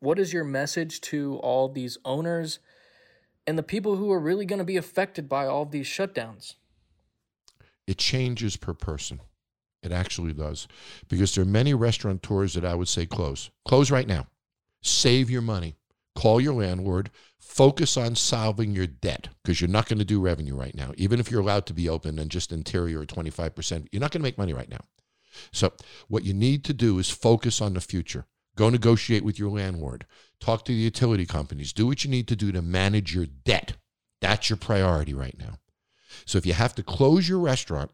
what is your message to all these owners and the people who are really going to be affected by all these shutdowns? It changes per person. It actually does. Because there are many restaurateurs that I would say close. Close right now. Save your money. Call your landlord. Focus on solving your debt because you're not going to do revenue right now. Even if you're allowed to be open and just interior at 25%, you're not going to make money right now. So, what you need to do is focus on the future. Go negotiate with your landlord. Talk to the utility companies. Do what you need to do to manage your debt. That's your priority right now. So, if you have to close your restaurant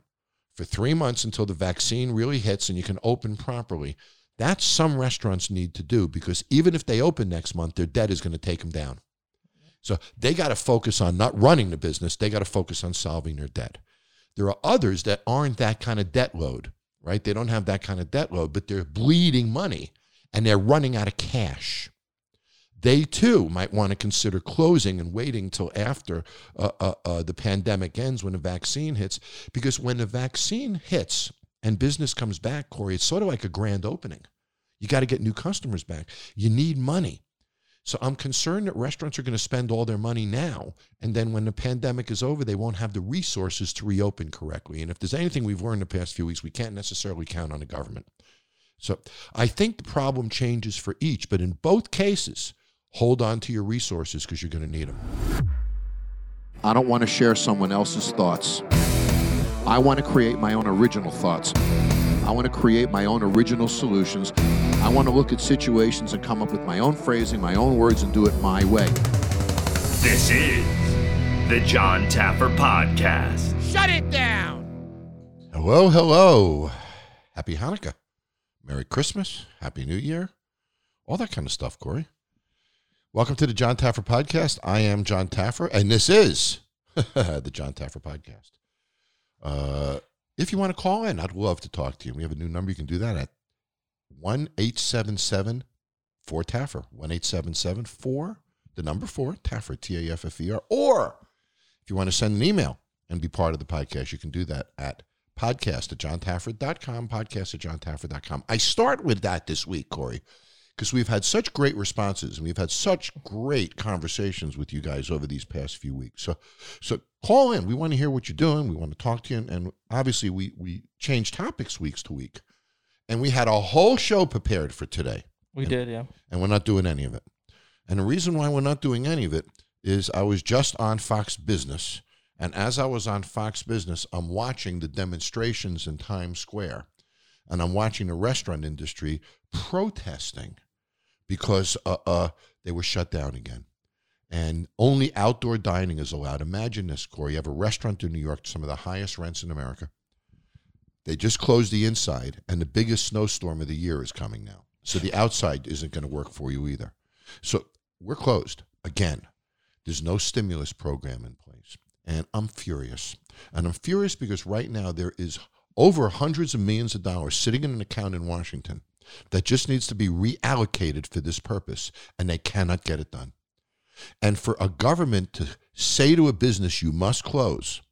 for three months until the vaccine really hits and you can open properly, that's some restaurants need to do because even if they open next month, their debt is going to take them down. So they got to focus on not running the business, they got to focus on solving their debt. There are others that aren't that kind of debt load, right? They don't have that kind of debt load, but they're bleeding money and they're running out of cash. They too might want to consider closing and waiting till after uh, uh, uh, the pandemic ends when the vaccine hits. Because when the vaccine hits and business comes back, Corey, it's sort of like a grand opening. You got to get new customers back. You need money. So I'm concerned that restaurants are going to spend all their money now. And then when the pandemic is over, they won't have the resources to reopen correctly. And if there's anything we've learned the past few weeks, we can't necessarily count on the government. So I think the problem changes for each, but in both cases, hold on to your resources because you're going to need them. I don't want to share someone else's thoughts. I want to create my own original thoughts. I want to create my own original solutions. I want to look at situations and come up with my own phrasing, my own words, and do it my way. This is the Jon Taffer Podcast. Shut it down! Hello, hello. Happy Hanukkah. Merry Christmas. Happy New Year. All that kind of stuff, Corey. Welcome to the Jon Taffer Podcast. I am Jon Taffer, and this is the Jon Taffer Podcast. Uh, if you want to call in, I'd love to talk to you. We have a new number. You can do that at 1 877 4 Taffer. 1 877 4, the number 4, Taffer, T A F F E R. Or if you want to send an email and be part of the podcast, you can do that at podcast at jontaffer.com, podcast at jontaffer.com. I start with that this week, Corey, because we've had such great responses and we've had such great conversations with you guys over these past few weeks. So, so call in. We want to hear what you're doing. We want to talk to you. And, and obviously, we, we change topics weeks to week. And we had a whole show prepared for today. We And- did, yeah. and we're not doing any of it. And the reason why we're not doing any of it is I was just on Fox Business, and as I was on Fox Business, I'm watching the demonstrations in Times Square, and I'm watching the restaurant industry protesting because uh, uh, they were shut down again. And only outdoor dining is allowed. Imagine this, Corey. You have a restaurant in New York, some of the highest rents in America. They just closed the inside, and the biggest snowstorm of the year is coming now. So the outside isn't going to work for you either. So we're closed again. There's no stimulus program in place. And I'm furious. And I'm furious because right now there is over hundreds of millions of dollars sitting in an account in Washington that just needs to be reallocated for this purpose, and they cannot get it done. And for a government to say to a business, you must close,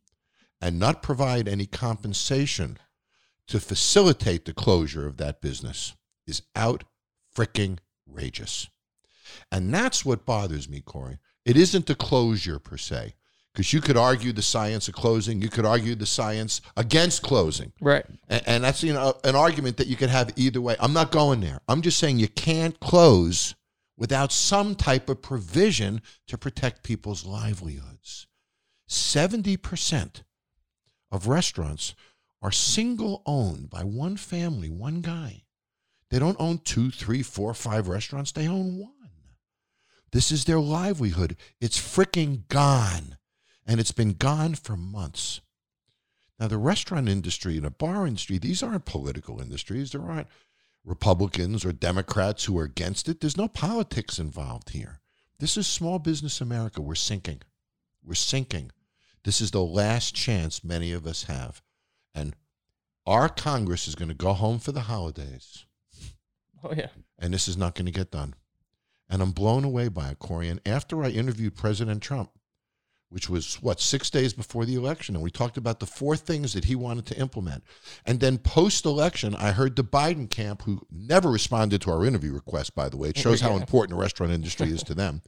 and not provide any compensation to facilitate the closure of that business is out freaking rageous. And that's what bothers me, Corey. It isn't the closure per se, because you could argue the science of closing, you could argue the science against closing. Right. And, and that's you know an argument that you could have either way. I'm not going there. I'm just saying you can't close without some type of provision to protect people's livelihoods. 70% of restaurants are single owned by one family, one guy. They don't own two, three, four, five restaurants, they own one. This is their livelihood. It's freaking gone. And it's been gone for months. Now, the restaurant industry and the bar industry, these aren't political industries. There aren't Republicans or Democrats who are against it. There's no politics involved here. This is small business America. We're sinking. We're sinking. This is the last chance many of us have. And our Congress is going to go home for the holidays. Oh, yeah. And this is not going to get done. And I'm blown away by it, Corey. And after I interviewed President Trump, which was what, six days before the election. And we talked about the four things that he wanted to implement. And then post election, I heard the Biden camp, who never responded to our interview request, by the way, it shows how important the restaurant industry is to them,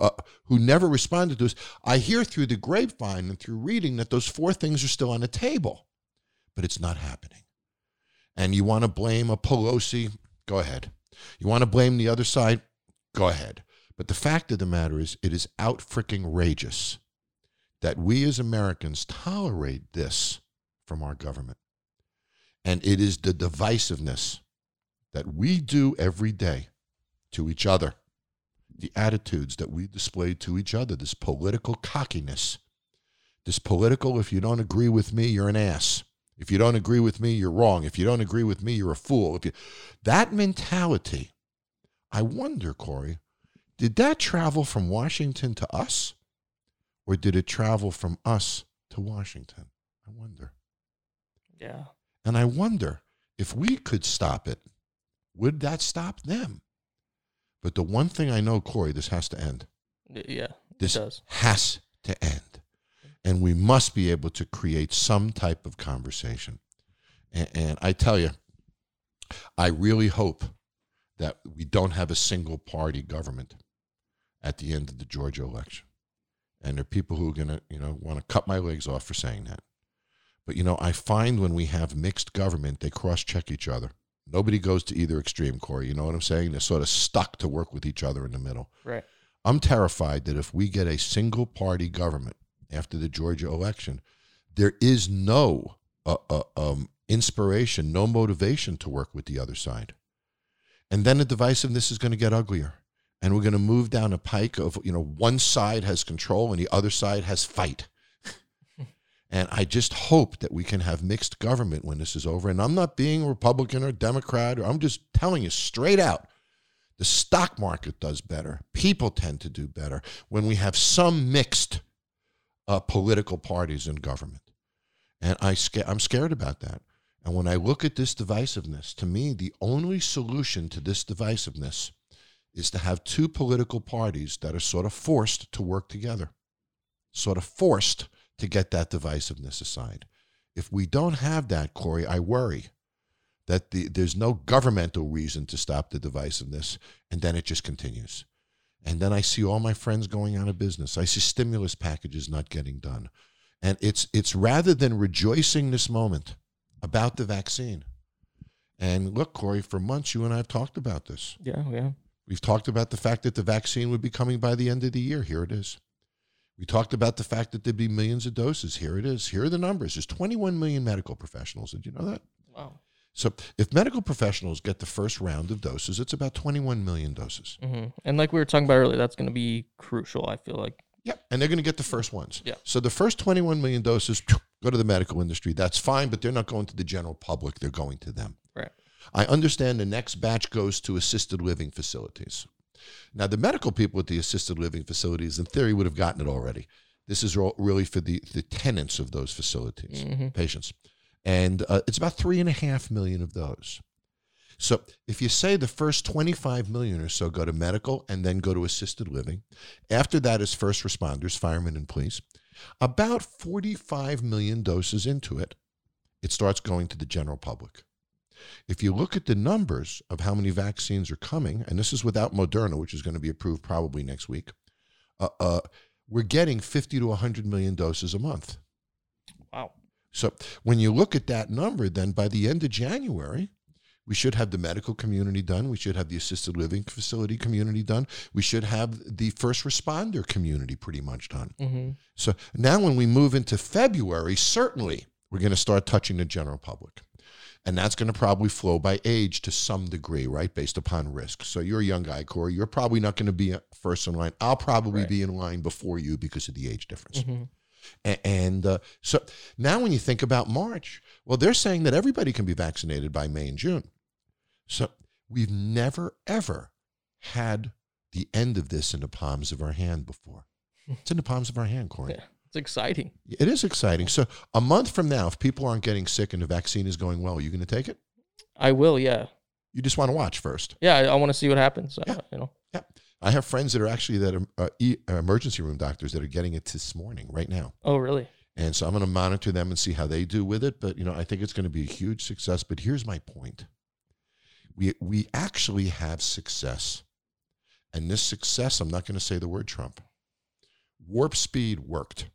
uh, who never responded to us. I hear through the grapevine and through reading that those four things are still on the table, but it's not happening. And you want to blame a Pelosi? Go ahead. You want to blame the other side? Go ahead. But the fact of the matter is, it is out freaking rageous that we as Americans tolerate this from our government. And it is the divisiveness that we do every day to each other, the attitudes that we display to each other, this political cockiness, this political, if you don't agree with me, you're an ass. If you don't agree with me, you're wrong. If you don't agree with me, you're a fool. If you, that mentality, I wonder, Corey, did that travel from Washington to us? Or did it travel from us to Washington? I wonder. Yeah. And I wonder if we could stop it, would that stop them? But the one thing I know, Corey, this has to end. Yeah. This it does. has to end. And we must be able to create some type of conversation. And, and I tell you, I really hope that we don't have a single party government at the end of the Georgia election. And there are people who are going to, you know, want to cut my legs off for saying that. But, you know, I find when we have mixed government, they cross check each other. Nobody goes to either extreme, Corey. You know what I'm saying? They're sort of stuck to work with each other in the middle. Right. I'm terrified that if we get a single party government after the Georgia election, there is no uh, uh, um, inspiration, no motivation to work with the other side. And then the divisiveness is going to get uglier. And we're going to move down a pike of, you know, one side has control and the other side has fight. and I just hope that we can have mixed government when this is over. And I'm not being Republican or Democrat, or I'm just telling you straight out. The stock market does better. People tend to do better when we have some mixed uh, political parties in government. And I sca- I'm scared about that. And when I look at this divisiveness, to me, the only solution to this divisiveness is to have two political parties that are sort of forced to work together, sort of forced to get that divisiveness aside. If we don't have that, Corey, I worry that the, there's no governmental reason to stop the divisiveness, and then it just continues. And then I see all my friends going out of business. I see stimulus packages not getting done. And it's it's rather than rejoicing this moment about the vaccine. And look, Corey, for months you and I have talked about this. Yeah. Yeah. We've talked about the fact that the vaccine would be coming by the end of the year. Here it is. We talked about the fact that there'd be millions of doses. Here it is. Here are the numbers. There's 21 million medical professionals. Did you know that? Wow. So if medical professionals get the first round of doses, it's about 21 million doses. hmm And like we were talking about earlier, that's going to be crucial. I feel like. Yep. And they're going to get the first ones. Yeah. So the first 21 million doses go to the medical industry. That's fine, but they're not going to the general public. They're going to them. I understand the next batch goes to assisted living facilities. Now, the medical people at the assisted living facilities, in theory, would have gotten it already. This is all really for the, the tenants of those facilities, Mhm. patients. And uh, it's about three and a half million of those. So if you say the first 25 million or so go to medical and then go to assisted living, after that is first responders, firemen, and police, about 45 million doses into it, it starts going to the general public. If you look at the numbers of how many vaccines are coming, and this is without Moderna, which is going to be approved probably next week, uh, uh, we're getting 50 to 100 million doses a month. Wow. So when you look at that number, then by the end of January, we should have the medical community done. We should have the assisted living facility community done. We should have the first responder community pretty much done. hmm So now when we move into February, certainly we're going to start touching the general public. And that's going to probably flow by age to some degree, right? Based upon risk. So you're a young guy, Corey. You're probably not going to be first in line. I'll probably Right. be in line before you because of the age difference. hmm A- And uh, so now, when you think about March, well, they're saying that everybody can be vaccinated by May and June. So we've never, ever had the end of this in the palms of our hand before. It's in the palms of our hand, Corey. Yeah. It's exciting. It is exciting. So a month from now, if people aren't getting sick and the vaccine is going well, are you going to take it? I will. Yeah. You just want to watch first. Yeah. I, I want to see what happens. Uh, Yeah. You know. Yeah. I have friends that are actually that are uh, e- uh, emergency room doctors that are getting it this morning, right now. Oh, really? And so I'm going to monitor them and see how they do with it. But you know, I think it's going to be a huge success. But here's my point: we we actually have success, and this success, I'm not going to say the word Trump. Warp speed worked.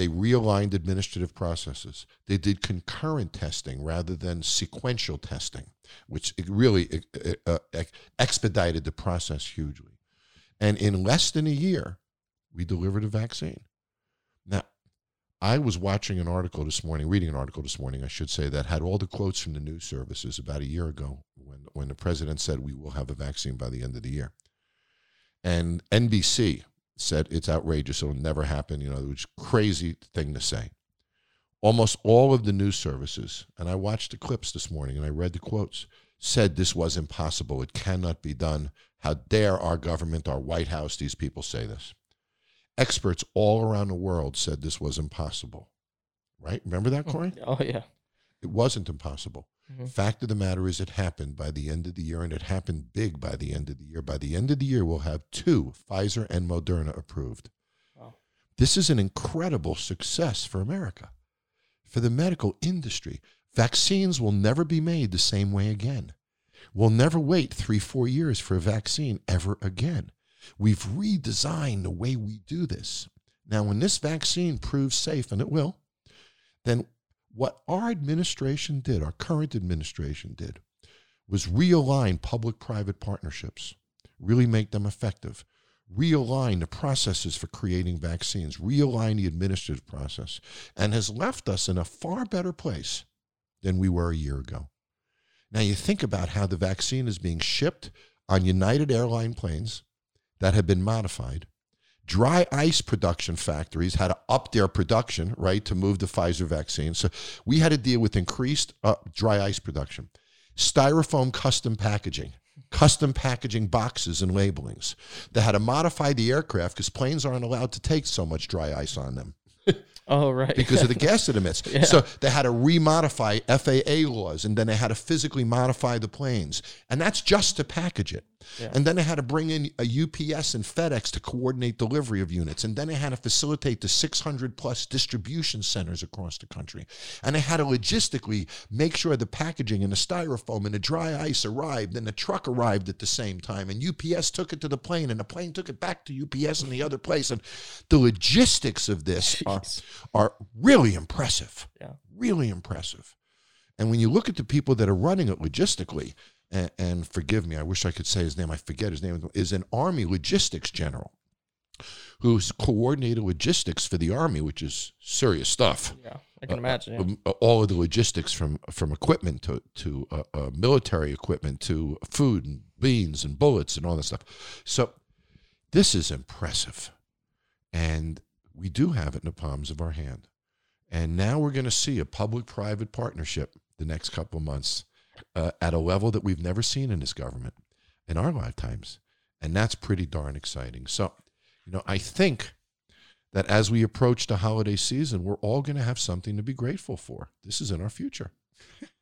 They realigned administrative processes. They did concurrent testing rather than sequential testing, which really uh, expedited the process hugely. And in less than a year, we delivered a vaccine. Now, I was watching an article this morning, reading an article this morning, I should say, that had all the quotes from the news services about a year ago when, when the president said we will have a vaccine by the end of the year. And NBC, said it's outrageous, it'll never happen. You know, it was crazy thing to say. Almost all of the news services, and I watched the clips this morning and I read the quotes, said this was impossible. It cannot be done. How dare our government, our White House, these people say this? Experts all around the world said this was impossible. Right? Remember that, oh, Corey? Oh, yeah. It wasn't impossible. Mm-hmm. Fact of the matter is, it happened by the end of the year, and it happened big by the end of the year. By the end of the year, we'll have two Pfizer and Moderna approved. Wow. This is an incredible success for America, for the medical industry. Vaccines will never be made the same way again. We'll never wait three, four years for a vaccine ever again. We've redesigned the way we do this. Now, when this vaccine proves safe, and it will, then what our administration did, our current administration did, was realign public private partnerships, really make them effective, realign the processes for creating vaccines, realign the administrative process, and has left us in a far better place than we were a year ago. Now, you think about how the vaccine is being shipped on United Airline planes that have been modified dry ice production factories had to up their production, right, to move the Pfizer vaccine. So we had to deal with increased uh, dry ice production, styrofoam custom packaging, custom packaging boxes and labelings. They had to modify the aircraft because planes aren't allowed to take so much dry ice on them. Oh, right. because of the gas it emits. Yeah. So they had to remodify FAA laws and then they had to physically modify the planes. And that's just to package it. Yeah. And then they had to bring in a UPS and FedEx to coordinate delivery of units. And then they had to facilitate the 600 plus distribution centers across the country. And they had to logistically make sure the packaging and the styrofoam and the dry ice arrived and the truck arrived at the same time. And UPS took it to the plane and the plane took it back to UPS in the other place. And the logistics of this are, are really impressive. Yeah. Really impressive. And when you look at the people that are running it logistically, and, and forgive me, I wish I could say his name. I forget his name. Is an Army logistics general who's coordinated logistics for the Army, which is serious stuff. Yeah, I can imagine. yeah. Um, uh, all of the logistics from from equipment to to uh, uh, military equipment to food and beans and bullets and all that stuff. So this is impressive, and we do have it in the palms of our hand. And now we're going to see a public-private partnership the next couple of months uh, at a level that we've never seen in this government in our lifetimes, and that's pretty darn exciting. So, you know, I think that as we approach the holiday season, we're all going to have something to be grateful for. This is in our future.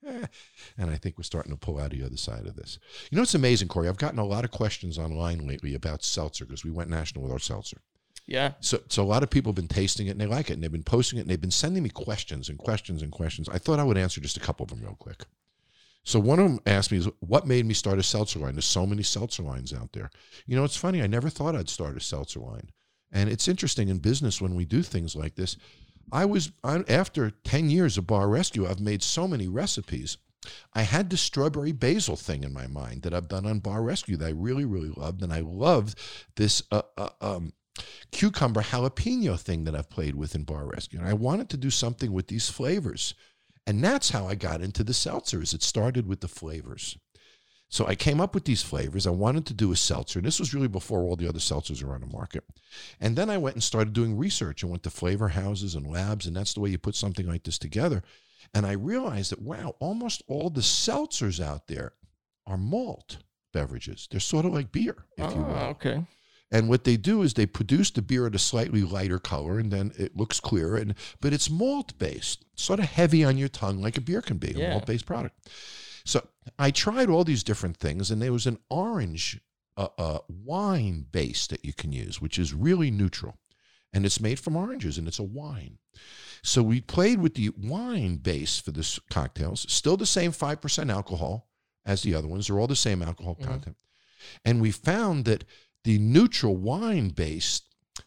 and I think we're starting to pull out the other side of this. You know, it's amazing, Corey. I've gotten a lot of questions online lately about seltzer because we went national with our seltzer. Yeah. So, so a lot of people have been tasting it and they like it and they've been posting it and they've been sending me questions and questions and questions. I thought I would answer just a couple of them real quick. So one of them asked me, "What made me start a seltzer line?" There's so many seltzer lines out there. You know, it's funny. I never thought I'd start a seltzer line, and it's interesting in business when we do things like this. I was I, after ten years of Bar Rescue, I've made so many recipes. I had the strawberry basil thing in my mind that I've done on Bar Rescue that I really, really loved, and I loved this uh, uh, um, cucumber jalapeno thing that I've played with in Bar Rescue. And I wanted to do something with these flavors. And that's how I got into the seltzers. It started with the flavors. So I came up with these flavors. I wanted to do a seltzer. And this was really before all the other seltzers were on the market. And then I went and started doing research. I went to flavor houses and labs, and that's the way you put something like this together. And I realized that, wow, almost all the seltzers out there are malt beverages. They're sort of like beer, if you Oh, will. okay. And what they do is they produce the beer at a slightly lighter color, and then it looks clearer. And but it's malt based, sort of heavy on your tongue, like a beer can be, a malt based product. So I tried all these different things, and there was an orange a, a wine base that you can use, which is really neutral. And it's made from oranges and it's a wine. So we played with the wine base for this cocktails, still the same 5% alcohol as the other ones. They're all the same alcohol Mhm. content. And we found that the neutral wine base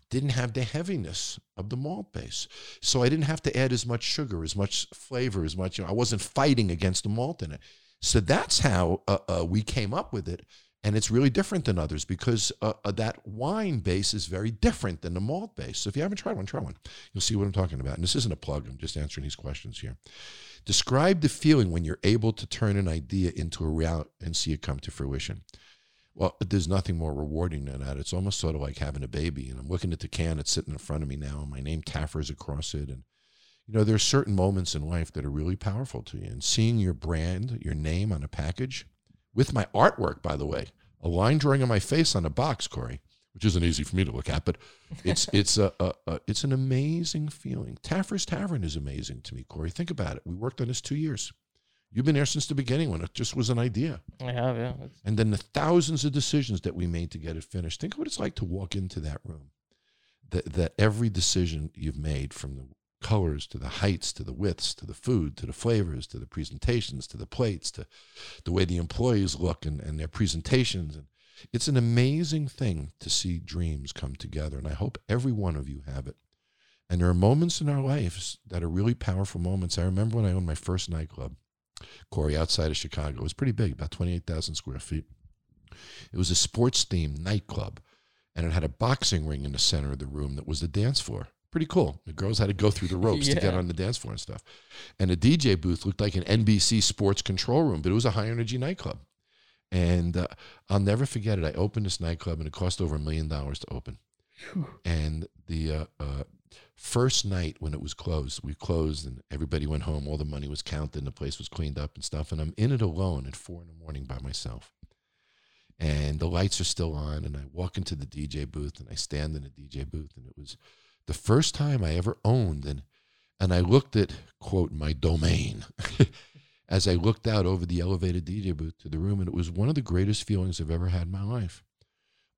didn't have the heaviness of the malt base. So I didn't have to add as much sugar, as much flavor, as much, you know, I wasn't fighting against the malt in it. So that's how uh, uh, we came up with it. And it's really different than others because uh, uh, that wine base is very different than the malt base. So if you haven't tried one, try one. You'll see what I'm talking about. And this isn't a plug, I'm just answering these questions here. Describe the feeling when you're able to turn an idea into a reality and see it come to fruition. Well, there's nothing more rewarding than that. It's almost sort of like having a baby. And I'm looking at the can that's sitting in front of me now, and my name Taffers across it. And, you know, there's certain moments in life that are really powerful to you. And seeing your brand, your name on a package, with my artwork, by the way, a line drawing of my face on a box, Corey, which isn't easy for me to look at, but it's it's a, a, a it's an amazing feeling. Taffer's Tavern is amazing to me, Corey. Think about it. We worked on this two years. You've been there since the beginning when it just was an idea. I have, yeah. It's- And then the thousands of decisions that we made to get it finished. Think of what it's like to walk into that room. That that every decision you've made from the colors to the heights to the widths to the food to the flavors to the presentations to the plates to the way the employees look and, and their presentations and it's an amazing thing to see dreams come together and i hope every one of you have it and there are moments in our lives that are really powerful moments i remember when i owned my first nightclub corey outside of chicago it was pretty big about 28000 square feet. It was a sports themed nightclub and it had a boxing ring in the center of the room that was the dance floor. Pretty cool. The girls had to go through the ropes to get on the dance floor and stuff. And the dj booth looked like an nbc sports control room but it was a high energy nightclub. And uh, I'll never forget it. I opened this nightclub, and it cost over a million dollars to open. And the uh, uh, first night when it was closed, we closed, and everybody went home. All the money was counted, and the place was cleaned up and stuff. And I'm in it alone at four in the morning by myself. And the lights are still on, and I walk into the DJ booth, and I stand in the DJ booth, and it was the first time I ever owned, and and I looked at quote my domain. as I looked out over the elevated DJ booth to the room, and it was one of the greatest feelings I've ever had in my life.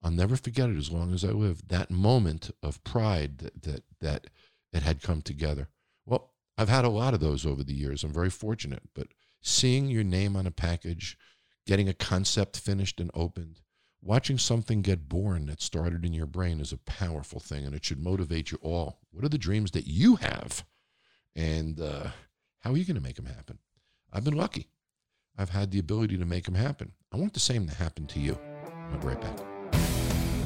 I'll never forget it as long as I live. That moment of pride that that that it had come together. Well, I've had a lot of those over the years. I'm very fortunate, but seeing your name on a package, getting a concept finished and opened, watching something get born that started in your brain is a powerful thing, and it should motivate you all. What are the dreams that you have, and uh, how are you going to make them happen? I've been lucky. I've had the ability to make them happen. I want the same to happen to you. I'll be right back.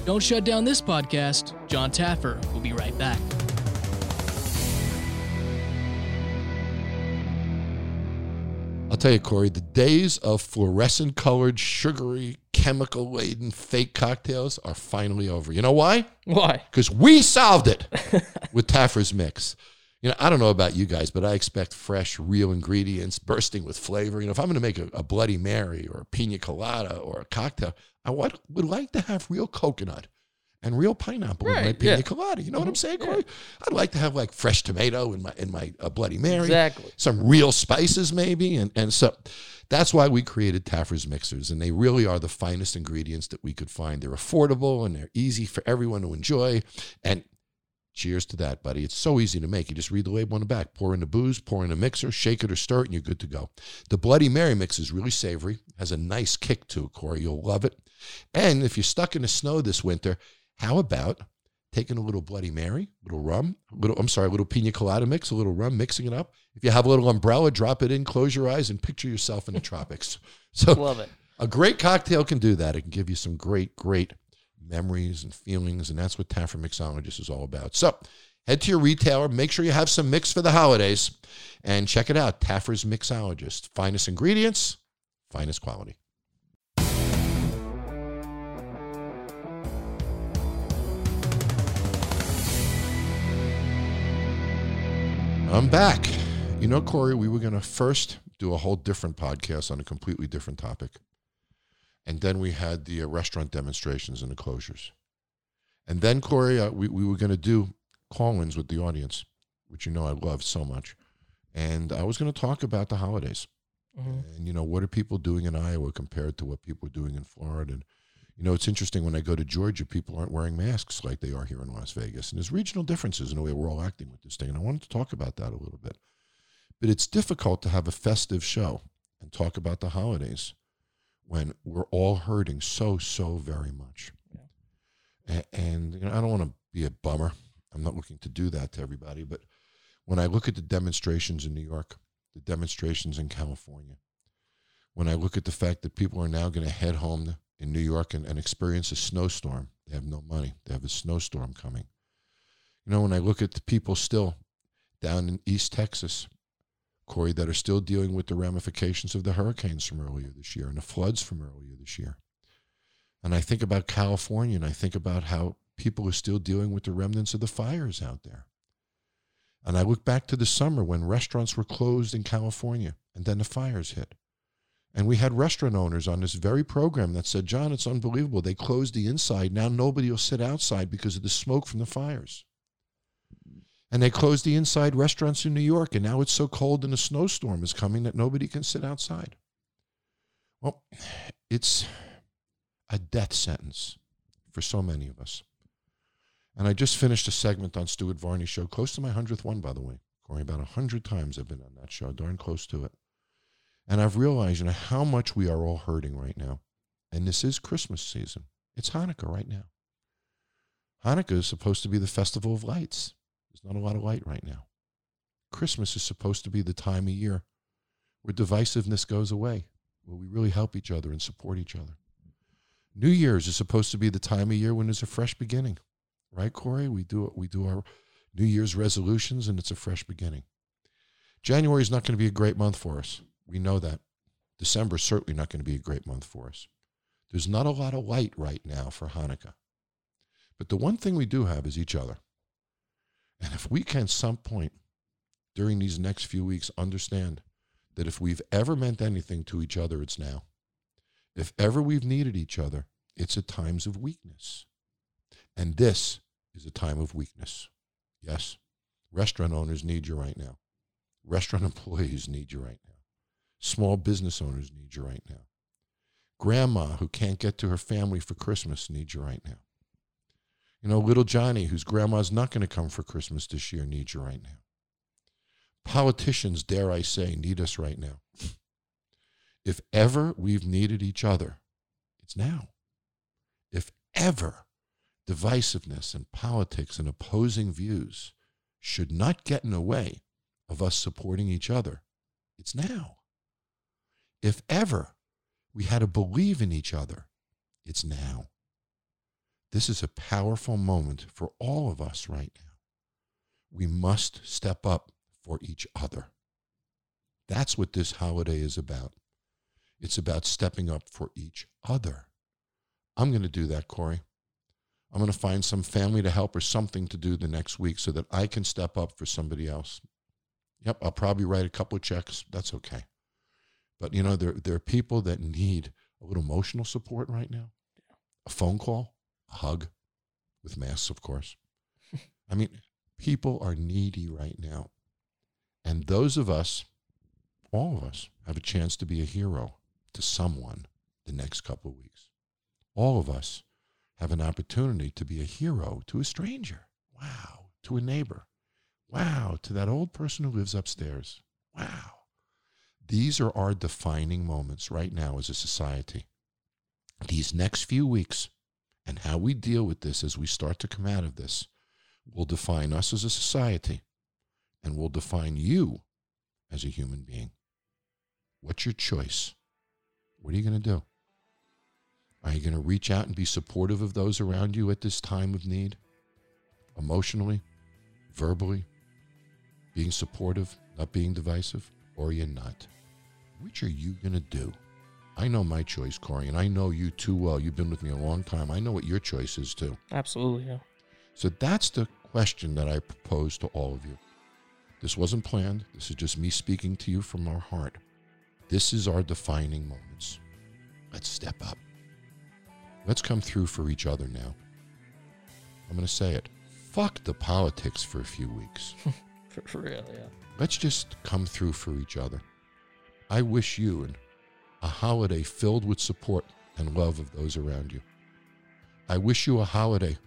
Don't shut down this podcast. Jon Taffer will be right back. I'll tell you, Corey, the days of fluorescent colored, sugary, chemical laden fake cocktails are finally over. You know why? Why? Because we solved it with Taffer's Mix. You know, I don't know about you guys, but I expect fresh, real ingredients bursting with flavor. You know, if I'm going to make a, a Bloody Mary or a pina colada or a cocktail, I would, would like to have real coconut and real pineapple in my pina yeah. colada. You know what I'm Mhm, saying, yeah. Corey? I'd like to have like fresh tomato in my in my uh, Bloody Mary Exactly. some real spices maybe and, and so that's why we created Taffer's mixers and they really are the finest ingredients that we could find they're affordable and they're easy for everyone to enjoy and cheers to that buddy it's so easy to make you just read the label on the back pour in the booze pour in a mixer shake it or stir it and you're good to go the bloody mary mix is really savory has a nice kick to it corey you'll love it and if you're stuck in the snow this winter how about taking a little Bloody Mary, a little rum, a little, I'm sorry, a little pina colada mix, a little rum, mixing it up. If you have a little umbrella, drop it in, close your eyes, and picture yourself in the tropics. So Love it. a great cocktail can do that. It can give you some great, great memories and feelings, and that's what Taffer Mixologist is all about. So head to your retailer, make sure you have some mix for the holidays, and check it out. Taffer's Mixologist. Finest ingredients, finest quality. I'm back. You know, Corey, we were going to first do a whole different podcast on a completely different topic. And then we had the uh, restaurant demonstrations and the closures. And then, Corey, uh, we, we were going to do call ins with the audience, which you know I love so much. And I was going to talk about the holidays Mhm. and, you know, what are people doing in Iowa compared to what people are doing in Florida. And, You know, it's interesting when I go to Georgia, people aren't wearing masks like they are here in Las Vegas. And there's regional differences in the way we're all acting with this thing. And I wanted to talk about that a little bit. But it's difficult to have a festive show and talk about the holidays when we're all hurting so, so very much. Yeah. And, and you know, I don't want to be a bummer. I'm not looking to do that to everybody. But when I look at the demonstrations in New York, the demonstrations in California, when I look at the fact that people are now going to head home in New York and, and experience a snowstorm. They have no money. They have a snowstorm coming. You know, when I look at the people still down in East Texas, Corey, that are still dealing with the ramifications of the hurricanes from earlier this year and the floods from earlier this year. And I think about California and I think about how people are still dealing with the remnants of the fires out there. And I look back to the summer when restaurants were closed in California and then the fires hit. And we had restaurant owners on this very program that said, Jon, it's unbelievable. They closed the inside. Now nobody will sit outside because of the smoke from the fires. And they closed the inside restaurants in New York. And now it's so cold and a snowstorm is coming that nobody can sit outside. Well, it's a death sentence for so many of us. And I just finished a segment on Stuart Varney's show, close to my 100th one, by the way. Corey, about 100 times I've been on that show, darn close to it. And I've realized, you know, how much we are all hurting right now. And this is Christmas season. It's Hanukkah right now. Hanukkah is supposed to be the festival of lights. There's not a lot of light right now. Christmas is supposed to be the time of year where divisiveness goes away, where we really help each other and support each other. New Year's is supposed to be the time of year when there's a fresh beginning, right, Corey? We do we do our New Year's resolutions, and it's a fresh beginning. January is not going to be a great month for us. We know that. December is certainly not going to be a great month for us. There's not a lot of light right now for Hanukkah. But the one thing we do have is each other. And if we can, some point during these next few weeks, understand that if we've ever meant anything to each other, it's now. If ever we've needed each other, it's at times of weakness. And this is a time of weakness. Yes, restaurant owners need you right now. Restaurant employees need you right now. Small business owners need you right now. Grandma who can't get to her family for Christmas needs you right now. You know, little Johnny, whose grandma's not going to come for Christmas this year, needs you right now. Politicians, dare I say, need us right now. If ever we've needed each other, it's now. If ever divisiveness and politics and opposing views should not get in the way of us supporting each other, it's now. If ever we had to believe in each other, it's now. This is a powerful moment for all of us right now. We must step up for each other. That's what this holiday is about. It's about stepping up for each other. I'm going to do that, Corey. I'm going to find some family to help or something to do the next week so that I can step up for somebody else. Yep, I'll probably write a couple of checks. That's okay. But you know, there there are people that need a little emotional support right now. Yeah. A phone call, hug, with masks, of course. I mean, people are needy right now. And those of us, all of us, have a chance to be a hero to someone the next couple of weeks. All of us have an opportunity to be a hero to a stranger. Wow. To a neighbor. Wow. To that old person who lives upstairs. Wow. These are our defining moments right now as a society. These next few weeks and how we deal with this as we start to come out of this will define us as a society and will define you as a human being. What's your choice? What are you going to do? Are you going to reach out and be supportive of those around you at this time of need? Emotionally, verbally, being supportive, not being divisive, or are you not? Which are you going to do? I know my choice, Corey, and I know you too well. You've been with me a long time. I know what your choice is too. Absolutely, yeah. So that's the question that I propose to all of you. This wasn't planned. This is just me speaking to you from our heart. This is our defining moments. Let's step up. Let's come through for each other now. I'm going to say it. Fuck the politics for a few weeks. for, for real, yeah. Let's just come through for each other. I wish you and a holiday filled with support and love of those around you. I wish you a holiday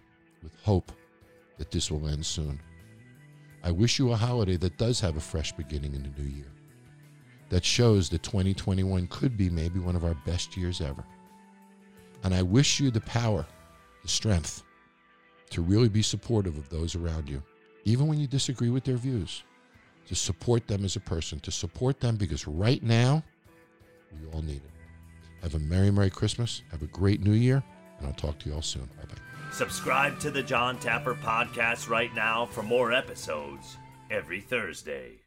with hope that this will end soon. I wish you a holiday that does have a fresh beginning in the new year, that shows that 2021 could be maybe one of our best years ever. And I wish you the power, the strength to really be supportive of those around you, even when you disagree with their views, to support them as a person, to support them because right now, we all need it. Have a Merry, Merry Christmas. Have a great New Year, and I'll talk to you all soon. Bye bye. Subscribe to the Jon Taffer podcast right now for more episodes every Thursday.